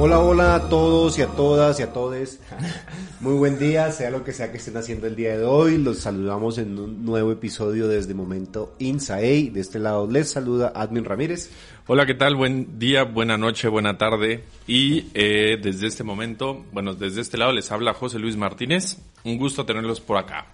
Hola, hola a todos y a todas y a todes. Muy buen día, sea lo que sea que estén haciendo el día de hoy. Los saludamos en un nuevo episodio desde Momento Insaei. De este lado les saluda Admin Ramírez. Hola, ¿qué tal? Buen día, buena noche, buena tarde. Y eh, desde este momento, bueno, desde este lado les habla José Luis Martínez. Un gusto tenerlos por acá.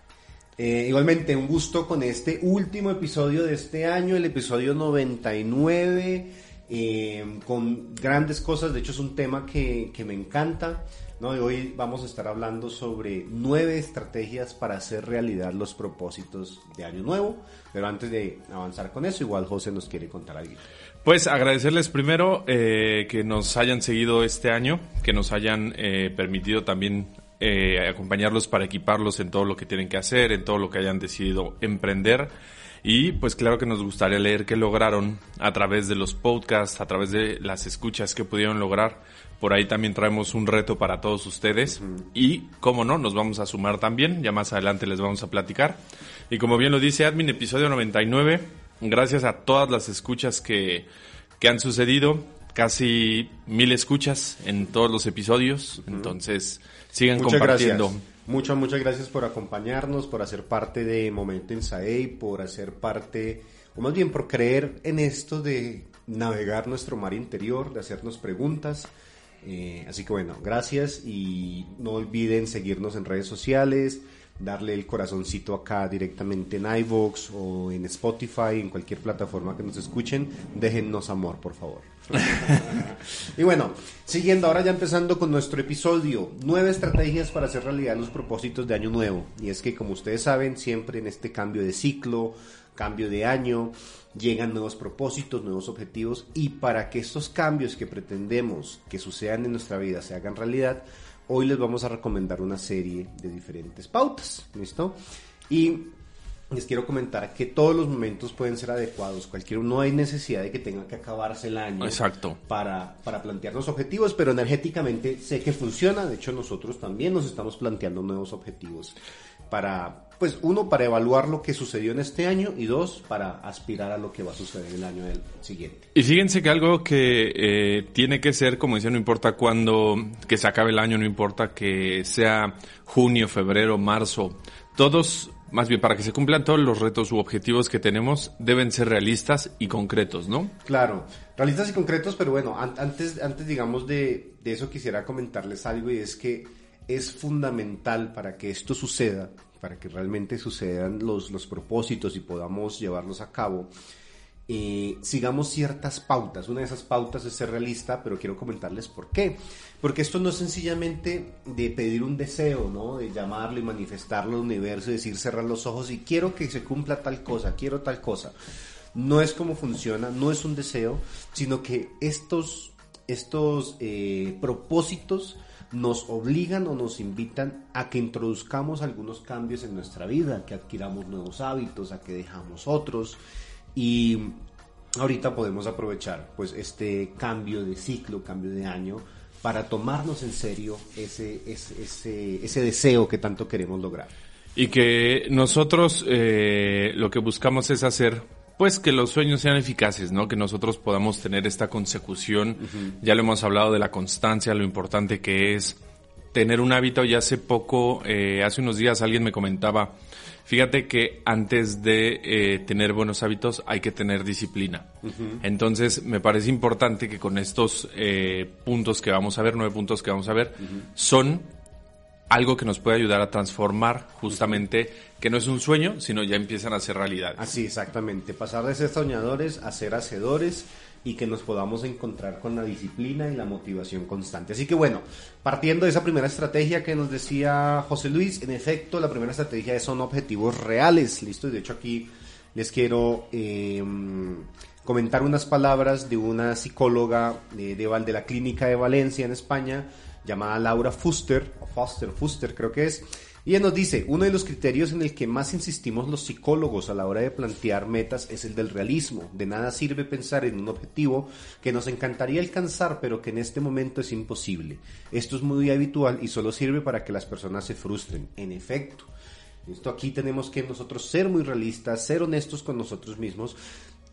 Eh, igualmente, un gusto con este último episodio de este año, el episodio 99 eh, con grandes cosas. De hecho, es un tema que, me encanta. ¿no? Hoy vamos a estar hablando sobre nueve estrategias para hacer realidad los propósitos de Año Nuevo. Pero antes de avanzar con eso, igual José nos quiere contar algo. Pues agradecerles primero eh, que nos hayan seguido este año, que nos hayan eh, permitido también acompañarlos para equiparlos en todo lo que tienen que hacer, en todo lo que hayan decidido emprender. Y pues claro que nos gustaría leer qué lograron a través de los podcasts, a través de las escuchas que pudieron lograr. Por ahí también traemos un reto para todos ustedes. Y, como no, nos vamos a sumar también. Ya más adelante les vamos a platicar. Y como bien lo dice Admin, episodio 99. Gracias a todas las escuchas que, que han sucedido. Casi mil escuchas en todos los episodios. Entonces, sigan Muchas compartiendo. Gracias. Muchas, muchas gracias por acompañarnos, por hacer parte de Momento en Saei, por hacer parte, o más bien por creer en esto de navegar nuestro mar interior, de hacernos preguntas. Eh, así que bueno, gracias y no olviden seguirnos en redes sociales, darle el corazoncito acá directamente en iVoox o en Spotify, en cualquier plataforma que nos escuchen. Déjennos amor, por favor. y bueno, siguiendo ahora ya empezando con nuestro episodio, nueve estrategias para hacer realidad los propósitos de año nuevo. Y es que como ustedes saben, siempre en este cambio de ciclo, cambio de año, llegan nuevos propósitos, nuevos objetivos y para que estos cambios que pretendemos que sucedan en nuestra vida se hagan realidad, hoy les vamos a recomendar una serie de diferentes pautas, ¿listo? Y les quiero comentar que todos los momentos pueden ser adecuados. Cualquier no hay necesidad de que tenga que acabarse el año Exacto. Para, para plantearnos objetivos, pero energéticamente sé que funciona. De hecho, nosotros también nos estamos planteando nuevos objetivos para, pues, uno, para evaluar lo que sucedió en este año y dos, para aspirar a lo que va a suceder el año del siguiente. Y fíjense que algo que eh, tiene que ser, como decía, no importa cuándo, que se acabe el año, no importa que sea junio, febrero, marzo, todos más bien para que se cumplan todos los retos u objetivos que tenemos, deben ser realistas y concretos, ¿no? Claro, realistas y concretos, pero bueno, an antes, antes digamos de, de, eso quisiera comentarles algo y es que es fundamental para que esto suceda, para que realmente sucedan los, los propósitos y podamos llevarlos a cabo, eh, sigamos ciertas pautas. Una de esas pautas es ser realista, pero quiero comentarles por qué. Porque esto no es sencillamente de pedir un deseo, ¿no? De llamarlo y manifestarlo al universo y decir cerrar los ojos y quiero que se cumpla tal cosa, quiero tal cosa. No es como funciona, no es un deseo, sino que estos, estos eh, propósitos nos obligan o nos invitan a que introduzcamos algunos cambios en nuestra vida, que adquiramos nuevos hábitos, a que dejamos otros y ahorita podemos aprovechar pues este cambio de ciclo, cambio de año para tomarnos en serio ese, ese, ese, ese deseo que tanto queremos lograr. Y que nosotros eh, lo que buscamos es hacer pues que los sueños sean eficaces, ¿no? Que nosotros podamos tener esta consecución. Uh -huh. Ya lo hemos hablado de la constancia, lo importante que es tener un hábito. Y hace poco, eh, hace unos días alguien me comentaba, fíjate que antes de eh, tener buenos hábitos hay que tener disciplina. Uh -huh. Entonces me parece importante que con estos eh, puntos que vamos a ver, nueve puntos que vamos a ver, uh -huh. son algo que nos puede ayudar a transformar justamente que no es un sueño, sino ya empiezan a ser realidad. Así, exactamente. Pasar de ser soñadores a ser hacedores y que nos podamos encontrar con la disciplina y la motivación constante. Así que bueno, partiendo de esa primera estrategia que nos decía José Luis, en efecto, la primera estrategia son objetivos reales, listo, y de hecho aquí les quiero em, comentar unas palabras de una psicóloga de, de, de la clínica de Valencia en España, llamada Laura Fuster, o Foster, Fuster creo que es, y ella nos dice, uno de los criterios en el que más insistimos los psicólogos a la hora de plantear metas es el del realismo. De nada sirve pensar en un objetivo que nos encantaría alcanzar, pero que en este momento es imposible. Esto es muy habitual y solo sirve para que las personas se frustren. En efecto, esto aquí tenemos que nosotros ser muy realistas, ser honestos con nosotros mismos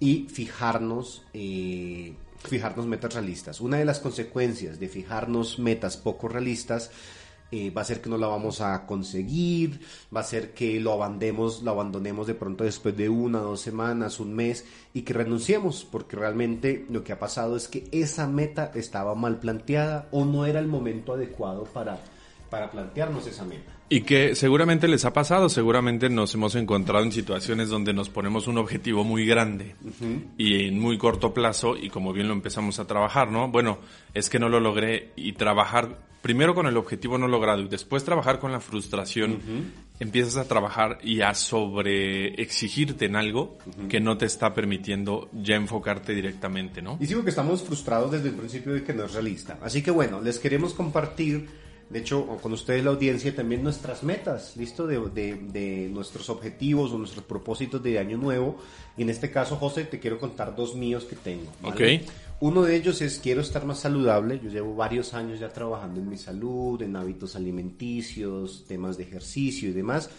y fijarnos, eh, fijarnos metas realistas. Una de las consecuencias de fijarnos metas poco realistas eh, va a ser que no la vamos a conseguir, va a ser que lo abandonemos, lo abandonemos de pronto después de una, dos semanas, un mes y que renunciemos, porque realmente lo que ha pasado es que esa meta estaba mal planteada o no era el momento adecuado para, para plantearnos esa meta. Y que seguramente les ha pasado, seguramente nos hemos encontrado en situaciones donde nos ponemos un objetivo muy grande y en muy corto plazo y como bien lo empezamos a trabajar, ¿no? Bueno, es que no lo logré y trabajar primero con el objetivo no logrado y después trabajar con la frustración, empiezas a trabajar y a sobre exigirte en algo que no te está permitiendo ya enfocarte directamente, ¿no? Y digo que estamos frustrados desde el principio de que no es realista. Así que bueno, les queremos compartir de hecho, con ustedes la audiencia también nuestras metas, ¿listo? De, de, de, nuestros objetivos o nuestros propósitos de año nuevo. Y en este caso, José, te quiero contar dos míos que tengo. ¿vale? Ok. Uno de ellos es quiero estar más saludable. Yo llevo varios años ya trabajando en mi salud, en hábitos alimenticios, temas de ejercicio y demás.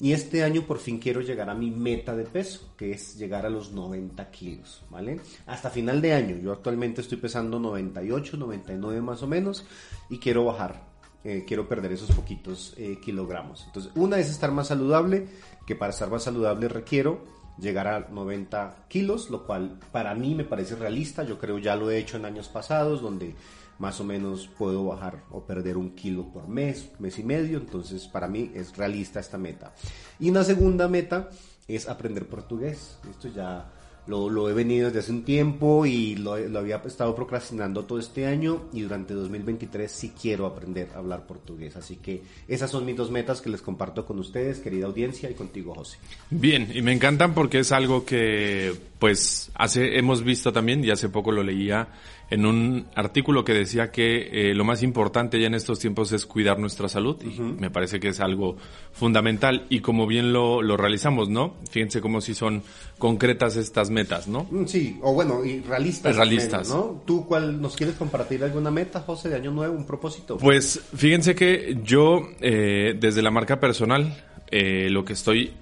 Y este año por fin quiero llegar a mi meta de peso, que es llegar a los 90 kilos, ¿vale? Hasta final de año. Yo actualmente estoy pesando 98, 99 más o menos y quiero bajar eh, quiero perder esos poquitos eh, kilogramos. Entonces, una es estar más saludable, que para estar más saludable requiero llegar a 90 kilos, lo cual para mí me parece realista. Yo creo ya lo he hecho en años pasados, donde más o menos puedo bajar o perder un kilo por mes, mes y medio. Entonces, para mí es realista esta meta. Y una segunda meta es aprender portugués. Esto ya lo, he venido desde hace un tiempo y lo, lo, había estado procrastinando todo este año y durante 2023 sí quiero aprender a hablar portugués. Así que esas son mis dos metas que les comparto con ustedes, querida audiencia, y contigo, José. Bien, y me encantan porque es algo que pues hace, hemos visto también y hace poco lo leía en un artículo que decía que eh, lo más importante ya en estos tiempos es cuidar nuestra salud y me parece que es algo fundamental y como bien lo, lo realizamos, ¿no? Fíjense cómo si son concretas estas metas, ¿no? Sí, o bueno, y realistas. Realistas. Menos, ¿no? ¿Tú cuál nos quieres compartir alguna meta, José, de año nuevo, un propósito? Pues fíjense que yo eh, desde la marca personal eh, lo que estoy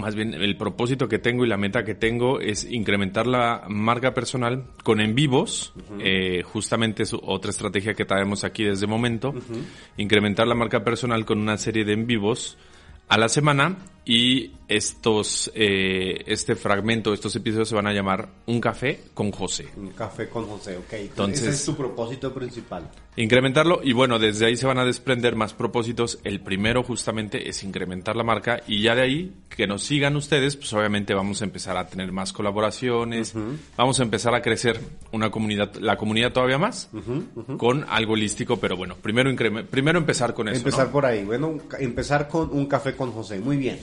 más bien el propósito que tengo y la meta que tengo es incrementar la marca personal con en vivos, uh -huh. eh, justamente es otra estrategia que traemos aquí desde momento, uh -huh. incrementar la marca personal con una serie de en vivos a la semana y estos eh, este fragmento, estos episodios se van a llamar Un café con José. Un café con José, ok. Entonces, ese es tu propósito principal. Incrementarlo y bueno, desde ahí se van a desprender más propósitos. El primero justamente es incrementar la marca y ya de ahí que nos sigan ustedes, pues obviamente vamos a empezar a tener más colaboraciones, uh -huh. vamos a empezar a crecer una comunidad, la comunidad todavía más uh -huh, uh -huh. con algo holístico, pero bueno, primero primero empezar con eso. Empezar ¿no? por ahí, bueno, empezar con un café con José, muy bien.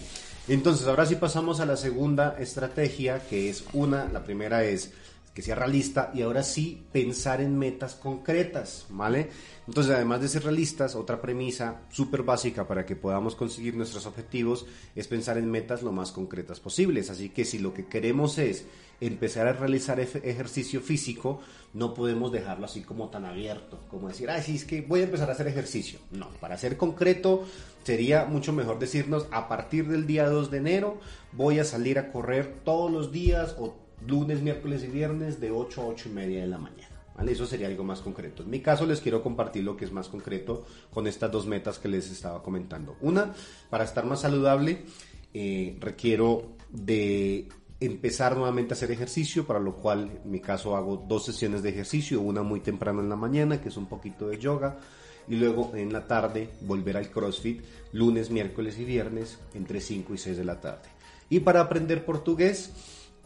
Entonces, ahora sí pasamos a la segunda estrategia, que es una, la primera es que sea realista y ahora sí pensar en metas concretas, ¿vale? Entonces, además de ser realistas, otra premisa súper básica para que podamos conseguir nuestros objetivos es pensar en metas lo más concretas posibles. Así que si lo que queremos es empezar a realizar ejercicio físico, no podemos dejarlo así como tan abierto, como decir, ah, sí, es que voy a empezar a hacer ejercicio. No, para ser concreto sería mucho mejor decirnos, a partir del día 2 de enero voy a salir a correr todos los días o lunes, miércoles y viernes de 8 a 8 y media de la mañana. ¿Vale? Eso sería algo más concreto. En mi caso les quiero compartir lo que es más concreto con estas dos metas que les estaba comentando. Una, para estar más saludable, eh, requiero de empezar nuevamente a hacer ejercicio, para lo cual en mi caso hago dos sesiones de ejercicio, una muy temprano en la mañana, que es un poquito de yoga, y luego en la tarde volver al CrossFit, lunes, miércoles y viernes, entre 5 y 6 de la tarde. Y para aprender portugués,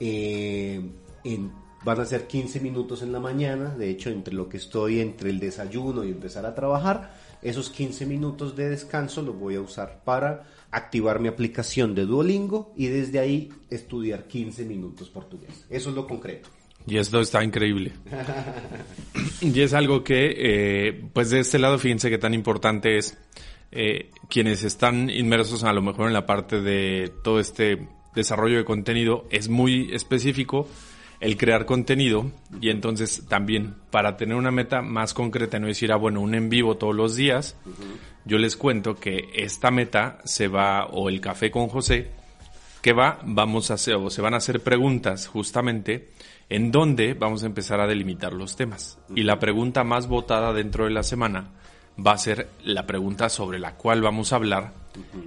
eh, en Van a ser 15 minutos en la mañana, de hecho, entre lo que estoy entre el desayuno y empezar a trabajar, esos 15 minutos de descanso los voy a usar para activar mi aplicación de Duolingo y desde ahí estudiar 15 minutos portugués. Eso es lo concreto. Y esto está increíble. y es algo que, eh, pues de este lado, fíjense que tan importante es eh, quienes están inmersos a lo mejor en la parte de todo este desarrollo de contenido, es muy específico el crear contenido y entonces también para tener una meta más concreta, no decir, ah, bueno, un en vivo todos los días, yo les cuento que esta meta se va, o el café con José, que va, vamos a hacer, o se van a hacer preguntas justamente en donde vamos a empezar a delimitar los temas. Y la pregunta más votada dentro de la semana va a ser la pregunta sobre la cual vamos a hablar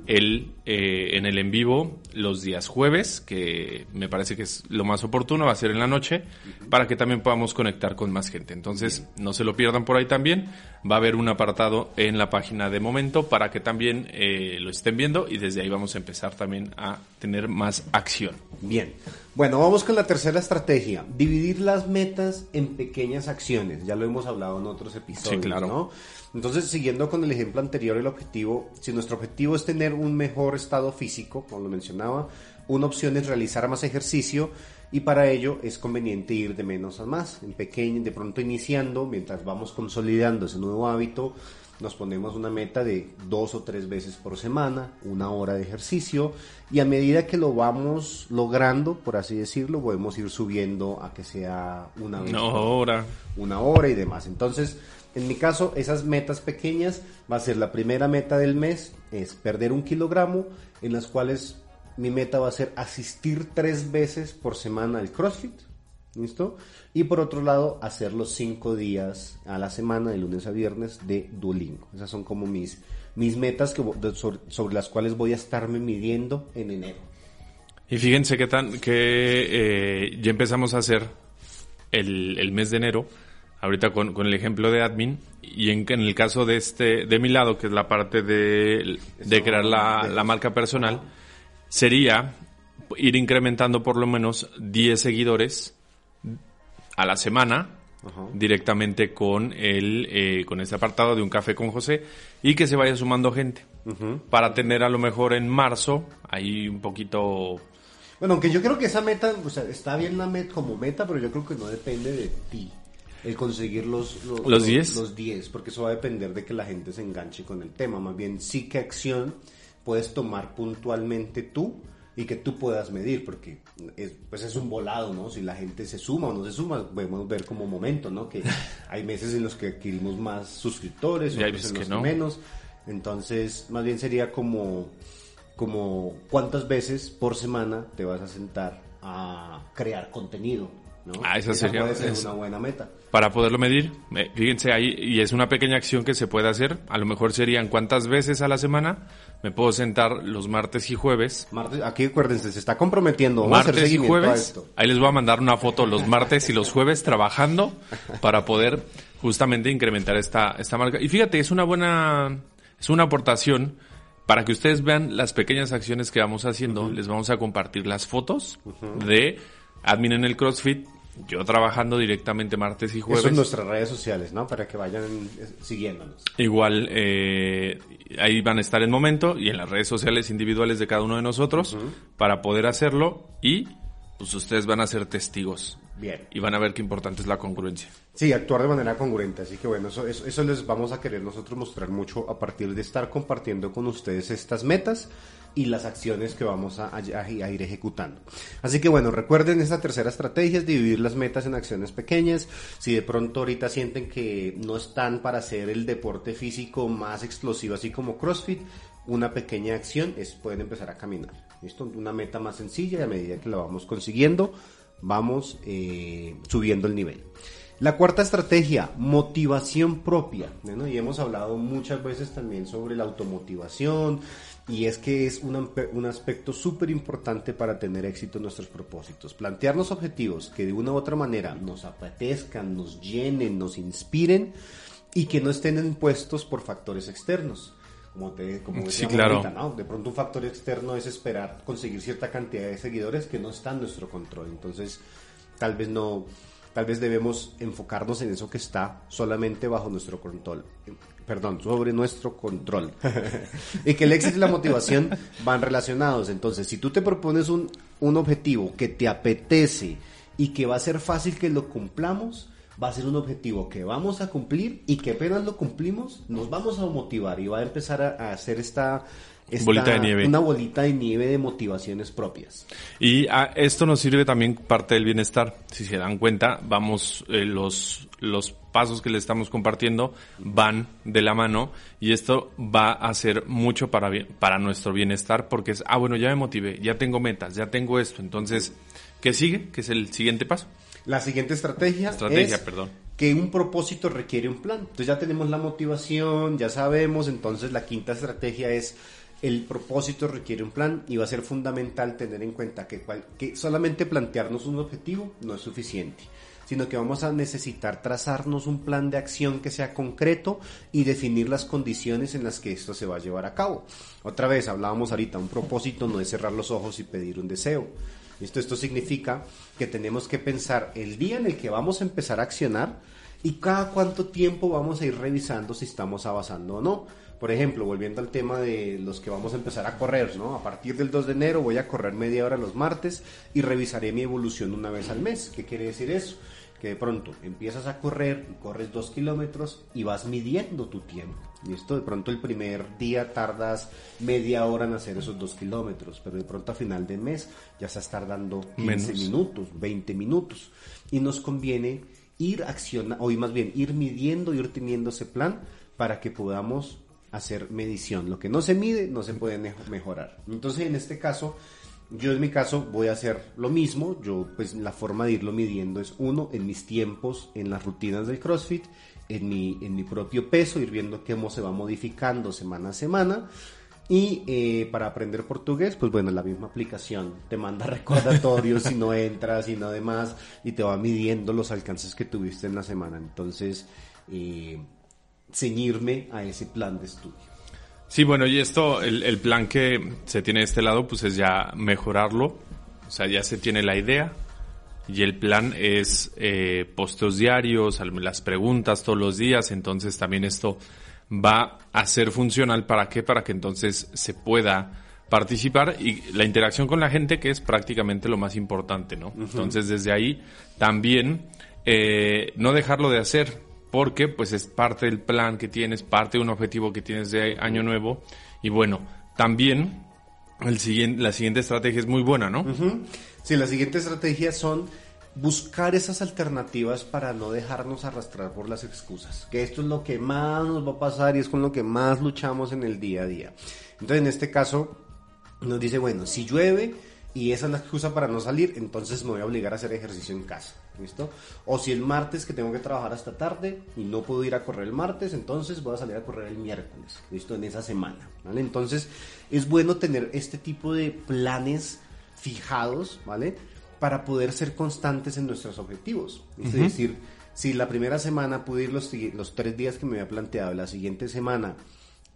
el, eh, en el en vivo los días jueves, que me parece que es lo más oportuno, va a ser en la noche, para que también podamos conectar con más gente. Entonces, no se lo pierdan por ahí también. Va a haber un apartado en la página de momento para que también eh, lo estén viendo y desde ahí vamos a empezar también a tener más acción. Bien. Bueno, vamos con la tercera estrategia. Dividir las metas en pequeñas acciones. Ya lo hemos hablado en otros episodios, Sí, claro. ¿no? Entonces, siguiendo con el ejemplo anterior, el objetivo, si nuestro objetivo es tener un mejor estado físico, como lo mencionaba, una opción es realizar más ejercicio y para ello es conveniente ir de menos a más, en pequeño, de pronto iniciando, mientras vamos consolidando ese nuevo hábito, nos ponemos una meta de dos o tres veces por semana, una hora de ejercicio y a medida que lo vamos logrando, por así decirlo, podemos ir subiendo a que sea una vez Una hora. una hora y demás. Entonces, en mi caso, esas metas pequeñas va a ser la primera meta del mes, es perder un kilogramo, en las cuales mi meta va a ser asistir tres veces por semana al CrossFit. ¿Listo? Y por otro lado, hacer los cinco días a la semana, de lunes a viernes, de Duolingo. Esas son como mis, mis metas que, sobre, las cuales voy a estarme midiendo en enero. Y fíjense que tan que eh, ya empezamos a hacer el mes de enero, ahorita con, con el ejemplo de admin, y en, en el caso de este, de mi lado, que es la parte de, de crear la, la marca personal, sería ir incrementando por lo menos 10 seguidores a la semana Ajá. directamente con el eh, con este apartado de un café con José y que se vaya sumando gente. Para tener a lo mejor en marzo ahí un poquito Bueno, aunque yo creo que esa meta, o sea, está bien la meta como meta, pero yo creo que no depende de ti el conseguir los los, ¿Los 10? los 10, porque eso va a depender de que la gente se enganche con el tema. Más bien, sí que acción puedes tomar puntualmente tú y que tú puedas medir, porque es, pues es un volado, ¿no? Si la gente se suma o no se suma, podemos ver como momento, ¿no? Que hay meses en los que adquirimos más suscriptores, Y hay otros en que los no. menos. Entonces, más bien sería como como cuántas veces por semana te vas a sentar a crear contenido, ¿no? Ah, esa sería- puede ser esa- una buena meta. para poderlo medir. eh, fíjense ahí, y es una pequeña acción que se puede hacer. A lo mejor serían cuántas veces a la semana me puedo sentar los martes y jueves. Martes, aquí acuérdense, se está comprometiendo. Vamos a hacer Martes y a jueves. esto. Ahí les voy a mandar una foto los martes y los jueves trabajando para poder justamente incrementar esta, esta marca. Y fíjate, es una buena, es una aportación para que ustedes vean las pequeñas acciones que vamos haciendo. Les vamos a compartir las fotos de admin en el CrossFit, yo trabajando directamente martes y jueves. Eso en nuestras redes sociales, ¿no? Para que vayan siguiéndonos. Igual eh, ahí van a estar en momento y en las redes sociales individuales de cada uno de nosotros para poder hacerlo y pues ustedes van a ser testigos Bien. y van a ver qué importante es la congruencia. Sí, actuar de manera congruente. Así que bueno, eso, eso, eso les vamos a querer nosotros mostrar mucho a partir de estar compartiendo con ustedes estas metas y las acciones que vamos a, a- a ir ejecutando. Así que bueno, recuerden esta tercera estrategia es dividir las metas en acciones pequeñas. Si de pronto ahorita sienten que no están para hacer el deporte físico más explosivo, así como CrossFit, una pequeña acción es pueden empezar a caminar. ¿Listo? Una meta más sencilla y a medida que la vamos consiguiendo, vamos eh, subiendo el nivel. La cuarta estrategia, motivación propia. Y hemos hablado muchas veces también sobre la automotivación y es que es un, un aspecto súper importante para tener éxito en nuestros propósitos. Plantearnos objetivos que de una u otra manera nos apetezcan, nos llenen, nos inspiren y que no estén impuestos por factores externos. Como, te, como Sí, decíamos claro. ahorita, ¿no? De pronto un factor externo es esperar conseguir cierta cantidad de seguidores que no está en nuestro control. Entonces, tal vez no, tal vez debemos enfocarnos en eso que está solamente bajo nuestro control. Perdón, sobre nuestro control. y que el éxito y la motivación van relacionados. Entonces, si tú te propones un, un objetivo que te apetece y que va a ser fácil que lo cumplamos, va a ser un objetivo que vamos a cumplir y que apenas lo cumplimos, nos vamos a motivar y va a empezar a, hacer esta, bolita de nieve. Una bolita de nieve de motivaciones propias. Y a esto nos sirve también parte del bienestar. Si se dan cuenta, vamos, eh, los, los pasos que le estamos compartiendo van de la mano y esto va a ser mucho para, para nuestro bienestar porque es, ah, bueno, ya me motivé, ya tengo metas, ya tengo esto. Entonces, ¿qué sigue? ¿Qué es el siguiente paso? La siguiente estrategia, estrategia es perdón. que un propósito requiere un plan. Entonces ya tenemos la motivación, ya sabemos, entonces la quinta estrategia es el propósito requiere un plan y va a ser fundamental tener en cuenta que, que solamente plantearnos un objetivo no es suficiente sino que vamos a necesitar trazarnos un plan de acción que sea concreto y definir las condiciones en las que esto se va a llevar a cabo. Otra vez, hablábamos ahorita, un propósito no es cerrar los ojos y pedir un deseo. Esto, esto significa que tenemos que pensar el día en el que vamos a empezar a accionar y cada cuánto tiempo vamos a ir revisando si estamos avanzando o no. Por ejemplo, volviendo al tema de los que vamos a empezar a correr, ¿no? A partir del 2 de enero voy a correr media hora los martes y revisaré mi evolución una vez al mes. ¿Qué quiere decir eso? Que de pronto empiezas a correr y corres dos kilómetros y vas midiendo tu tiempo. Y esto de pronto el primer día tardas media hora en hacer esos dos kilómetros, pero de pronto a final de mes ya estás tardando 15 minutos, 20 minutos. Y nos conviene ir accionando, o más bien ir midiendo, ir teniendo ese plan para que podamos hacer medición. Lo que no se mide no se puede mejorar. Entonces en este caso, yo en mi caso voy a hacer lo mismo. Yo pues la forma de irlo midiendo es uno, en mis tiempos, en las rutinas del CrossFit en mi, en mi propio peso, ir viendo cómo se va modificando semana a semana. Y eh, para aprender portugués, pues bueno, la misma aplicación te manda recordatorios si no entras y no demás, y te va midiendo los alcances que tuviste en la semana. Entonces, eh, ceñirme a ese plan de estudio. Sí, bueno, y esto, el, el plan que se tiene de este lado, pues es ya mejorarlo. O sea, ya se tiene la idea, y el plan es eh, posteos diarios, las preguntas todos los días, entonces también esto va a ser funcional. Para qué, para que entonces se pueda participar y la interacción con la gente que es prácticamente lo más importante, ¿no? Entonces desde ahí también eh, no dejarlo de hacer porque pues es parte del plan que tienes, parte de un objetivo que tienes de año nuevo y bueno, también el siguiente, la siguiente estrategia es muy buena, ¿no? Sí, la siguiente estrategia son buscar esas alternativas para no dejarnos arrastrar por las excusas, que esto es lo que más nos va a pasar y es con lo que más luchamos en el día a día. Entonces, en este caso, nos dice, bueno, si llueve y esa es la excusa para no salir, entonces me voy a obligar a hacer ejercicio en casa, ¿listo? O si el martes que tengo que trabajar hasta tarde y no puedo ir a correr el martes, entonces voy a salir a correr el miércoles, ¿listo? En esa semana, ¿vale? Entonces, es bueno tener este tipo de planes fijados, ¿vale? Para poder ser constantes en nuestros objetivos. Es decir, si la primera semana pude ir los, los tres días que me había planteado, la siguiente semana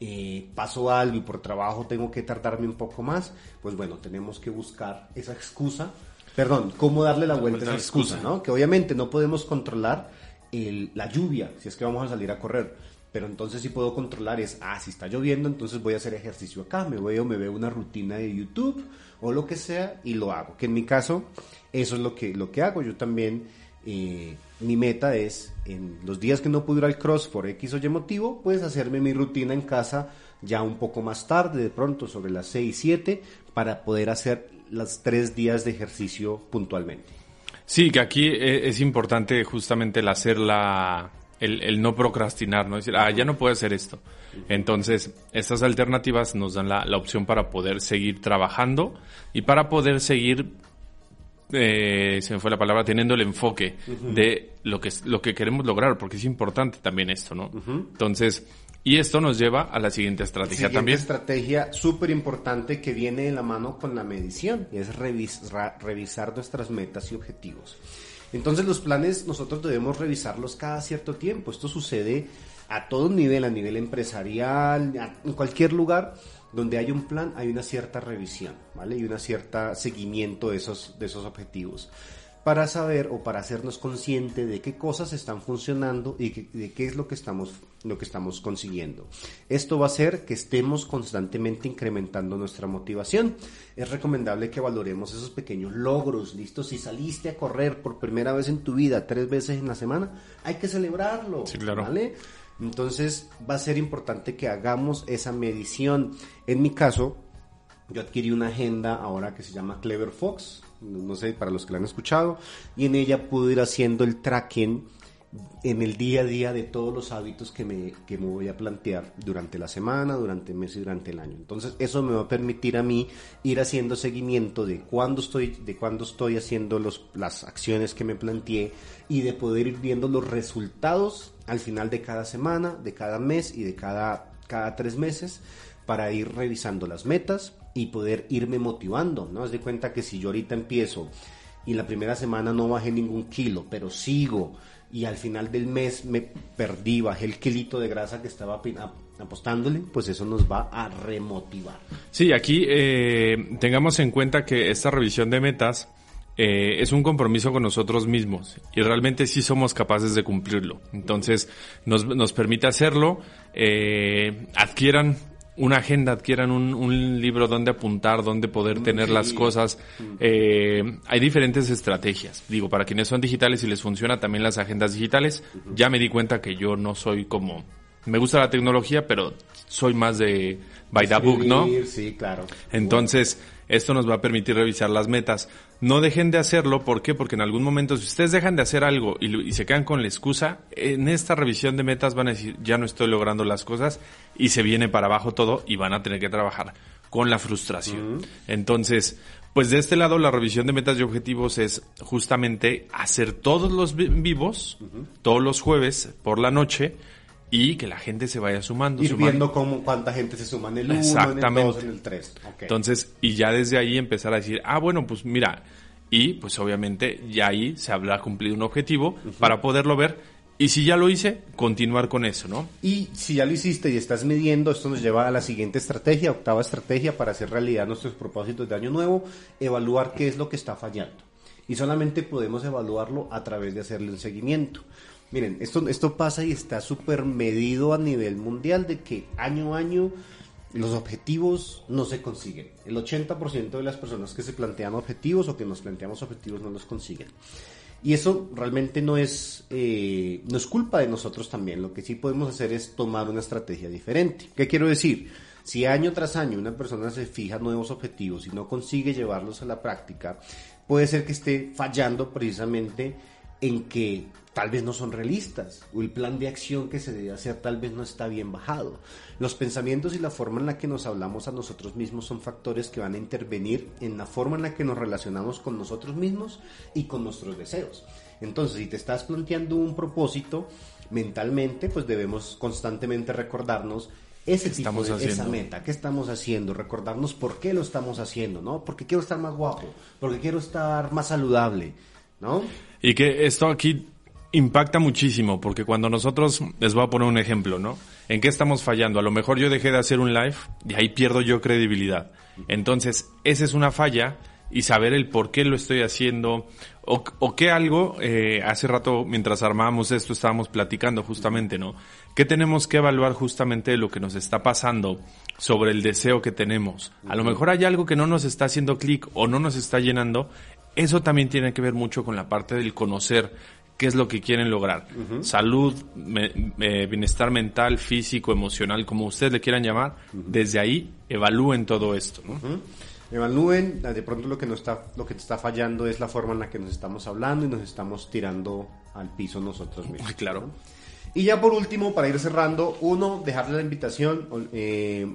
eh, pasó algo y por trabajo tengo que tardarme un poco más, pues bueno, tenemos que buscar esa excusa, perdón, cómo darle la vuelta a esa excusa, ¿no? Que obviamente no podemos controlar la lluvia si es que vamos a salir a correr, pero entonces sí puedo controlar es, ah, si está lloviendo, entonces voy a hacer ejercicio acá, me veo, me veo una rutina de YouTube o lo que sea y lo hago. Que en mi caso, eso es lo que, lo que hago. Yo también, eh, mi meta es, en los días que no puedo ir al cross por X o Y motivo, pues hacerme mi rutina en casa ya un poco más tarde, de pronto sobre las 6, 7, para poder hacer los tres días de ejercicio puntualmente. Sí, que aquí eh, es importante justamente el hacer la, el, no procrastinar, ¿no? Decir, ah, ya no puedo hacer esto. Entonces, estas alternativas nos dan la, opción para poder seguir trabajando y para poder seguir, eh, se me fue la palabra, teniendo el enfoque de lo que, lo que queremos lograr, porque es importante también esto, ¿no? Entonces, y esto nos lleva a la siguiente estrategia siguiente también. estrategia súper importante que viene de la mano con la medición, y es revisar nuestras metas y objetivos. Entonces los planes nosotros debemos revisarlos cada cierto tiempo. Esto sucede a todo nivel, a nivel empresarial, en cualquier lugar donde hay un plan, hay una cierta revisión, ¿vale? Y una cierta seguimiento de esos, de esos objetivos. para saber o para hacernos consciente de qué cosas están funcionando y de qué es lo que estamos lo que estamos consiguiendo. Esto va a hacer que estemos constantemente incrementando nuestra motivación. Es recomendable que valoremos esos pequeños logros, listo, si saliste a correr por primera vez en tu vida tres veces en la semana, hay que celebrarlo, sí, claro. ¿vale? Entonces va a ser importante que hagamos esa medición. En mi caso, yo adquirí una agenda ahora que se llama Clever Fox, no sé, para los que la han escuchado, y en ella pude ir haciendo el tracking en el día a día de todos los hábitos que me, que me voy a plantear durante la semana, durante el mes y durante el año. Entonces eso me va a permitir a mí ir haciendo seguimiento de cuándo estoy, de cuándo estoy haciendo los, las acciones que me planteé y de poder ir viendo los resultados al final de cada semana, de cada mes y de cada, cada tres meses para ir revisando las metas y poder irme motivando, ¿no? Haz de cuenta que si yo ahorita empiezo y la primera semana no bajé ningún kilo, pero sigo y al final del mes me perdí, bajé el kilito de grasa que estaba apostándole, pues eso nos va a remotivar. Sí, aquí eh, tengamos en cuenta que esta revisión de metas eh, es un compromiso con nosotros mismos y realmente sí somos capaces de cumplirlo. Entonces nos, nos permite hacerlo, eh, adquieran una agenda, adquieran un, libro donde apuntar, donde poder tener las cosas. Eh, hay diferentes estrategias. Digo, para quienes son digitales y les funciona también las agendas digitales, ya me di cuenta que yo no soy como... Me gusta la tecnología, pero soy más de by the book, ¿no? Sí, claro. Entonces, esto nos va a permitir revisar las metas. No dejen de hacerlo, ¿por qué? Porque en algún momento, si ustedes dejan de hacer algo y, se quedan con la excusa, en esta revisión de metas van a decir, ya no estoy logrando las cosas y se viene para abajo todo y van a tener que trabajar con la frustración. Entonces, pues de este lado, la revisión de metas y objetivos es justamente hacer todos los vivos, todos los jueves por la noche, y que la gente se vaya sumando. Ir viendo cómo, cuánta gente se suma en el 1, en el 2, en el 3. Entonces, y ya desde ahí empezar a decir, ah, bueno, pues mira, y pues obviamente ya ahí se habrá cumplido un objetivo para poderlo ver. Y si ya lo hice, continuar con eso, ¿no? Y si ya lo hiciste y estás midiendo, esto nos lleva a la siguiente estrategia, octava estrategia para hacer realidad nuestros propósitos de año nuevo, evaluar qué es lo que está fallando. Y solamente podemos evaluarlo a través de hacerle un seguimiento. Miren, esto, esto pasa y está súper medido a nivel mundial de que año a año los objetivos no se consiguen. El 80% de las personas que se plantean objetivos o que nos planteamos objetivos no los consiguen. Y eso realmente no es, eh, no es culpa de nosotros también. Lo que sí podemos hacer es tomar una estrategia diferente. ¿Qué quiero decir? Si año tras año una persona se fija nuevos objetivos y no consigue llevarlos a la práctica, puede ser que esté fallando precisamente en que tal vez no son realistas o el plan de acción que se debe hacer tal vez no está bien bajado. Los pensamientos y la forma en la que nos hablamos a nosotros mismos son factores que van a intervenir en la forma en la que nos relacionamos con nosotros mismos y con nuestros deseos. Entonces, si te estás planteando un propósito mentalmente, pues debemos constantemente recordarnos ese tipo de, esa meta, qué estamos haciendo, recordarnos por qué lo estamos haciendo, ¿no? Porque quiero estar más guapo, porque quiero estar más saludable, ¿no? Y que esto aquí impacta muchísimo, porque cuando nosotros, les voy a poner un ejemplo, ¿no? ¿En qué estamos fallando? A lo mejor yo dejé de hacer un live y ahí pierdo yo credibilidad. Entonces, esa es una falla y saber el por qué lo estoy haciendo o, qué algo, eh, hace rato mientras armábamos esto estábamos platicando justamente, ¿no? ¿Qué tenemos que evaluar justamente de lo que nos está pasando sobre el deseo que tenemos? A lo mejor hay algo que no nos está haciendo clic o no nos está llenando. Eso también tiene que ver mucho con la parte del conocer qué es lo que quieren lograr. Salud, bienestar mental, físico, emocional, como ustedes le quieran llamar. Desde ahí evalúen todo esto. Evalúen, de pronto lo que, nos está, lo que te está fallando es la forma en la que nos estamos hablando y nos estamos tirando al piso nosotros mismos. Claro. Y ya por último, para ir cerrando, uno, dejarle la invitación eh,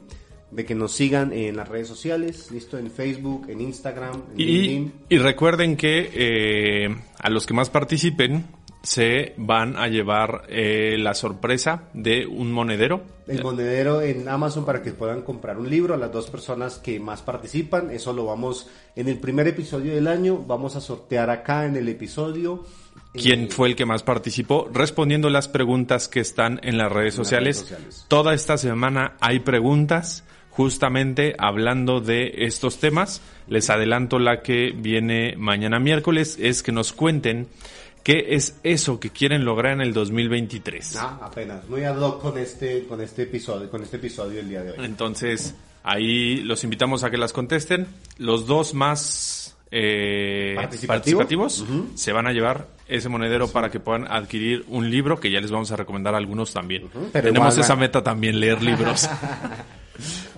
de que nos sigan en las redes sociales, listo, en Facebook, en Instagram, en y, LinkedIn. Y recuerden que eh, a los que más participen se van a llevar eh, la sorpresa de un monedero. El monedero en Amazon para que puedan comprar un libro a las dos personas que más participan. Eso lo vamos en el primer episodio del año. Vamos a sortear acá en el episodio. ¿Quién eh, fue el que más participó? Respondiendo las preguntas que están en las redes, sociales. Toda esta semana hay preguntas justamente hablando de estos temas. Les adelanto la que viene mañana miércoles, es que nos cuenten qué es eso que quieren lograr en el 2023. Ah, apenas, muy ad hoc con este, con este episodio, con este episodio del día de hoy. Entonces, ahí los invitamos a que las contesten. Los dos más eh, ¿Participativo? participativos se van a llevar ese monedero para que puedan adquirir un libro que ya les vamos a recomendar a algunos también. Tenemos igual, esa meta también, leer libros.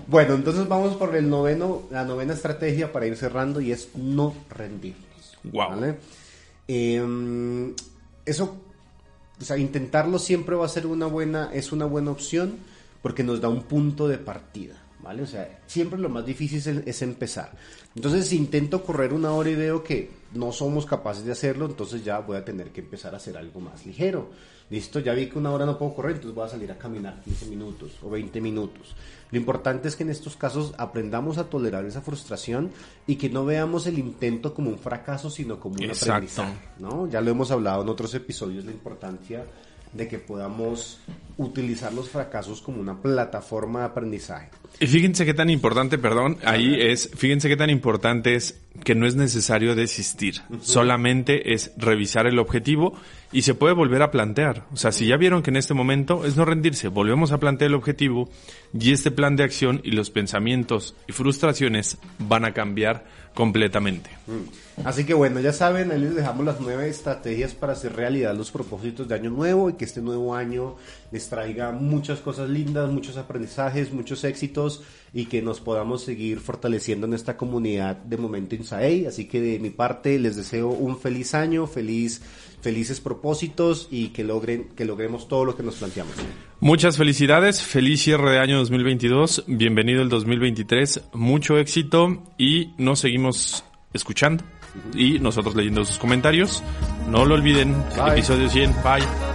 Bueno, entonces vamos por el noveno, la novena estrategia para ir cerrando y es no rendirnos. Guau. ¿vale? Eh, eso, o sea, intentarlo siempre va a ser una buena, es una buena opción porque nos da un punto de partida, ¿vale? O sea, siempre lo más difícil es, es empezar. Entonces, si intento correr una hora y veo que no somos capaces de hacerlo, entonces ya voy a tener que empezar a hacer algo más ligero. Listo, ya vi que una hora no puedo correr, entonces voy a salir a caminar 15 minutos o 20 minutos. Lo importante es que en estos casos aprendamos a tolerar esa frustración y que no veamos el intento como un fracaso, sino como un Exacto. aprendizaje. ¿no? Ya lo hemos hablado en otros episodios, la importancia de que podamos utilizar los fracasos como una plataforma de aprendizaje. Y fíjense qué tan importante, perdón, ahí es, fíjense qué tan importante es que no es necesario desistir, solamente es revisar el objetivo y se puede volver a plantear. O sea, si ya vieron que en este momento es no rendirse, volvemos a plantear el objetivo y este plan de acción y los pensamientos y frustraciones van a cambiar completamente. Así que bueno, ya saben, ahí les dejamos las nueve estrategias para hacer realidad los propósitos de año nuevo y que este nuevo año les traiga muchas cosas lindas, muchos aprendizajes, muchos éxitos y que nos podamos seguir fortaleciendo en esta comunidad de Momento Insaei. Así que de mi parte les deseo un feliz año, feliz, felices propósitos y que logren, que logremos todo lo que nos planteamos. Muchas felicidades, feliz cierre de año 2022, bienvenido el 2023, mucho éxito y nos seguimos escuchando y nosotros leyendo sus comentarios. No lo olviden, Bye. episodio 100, bye.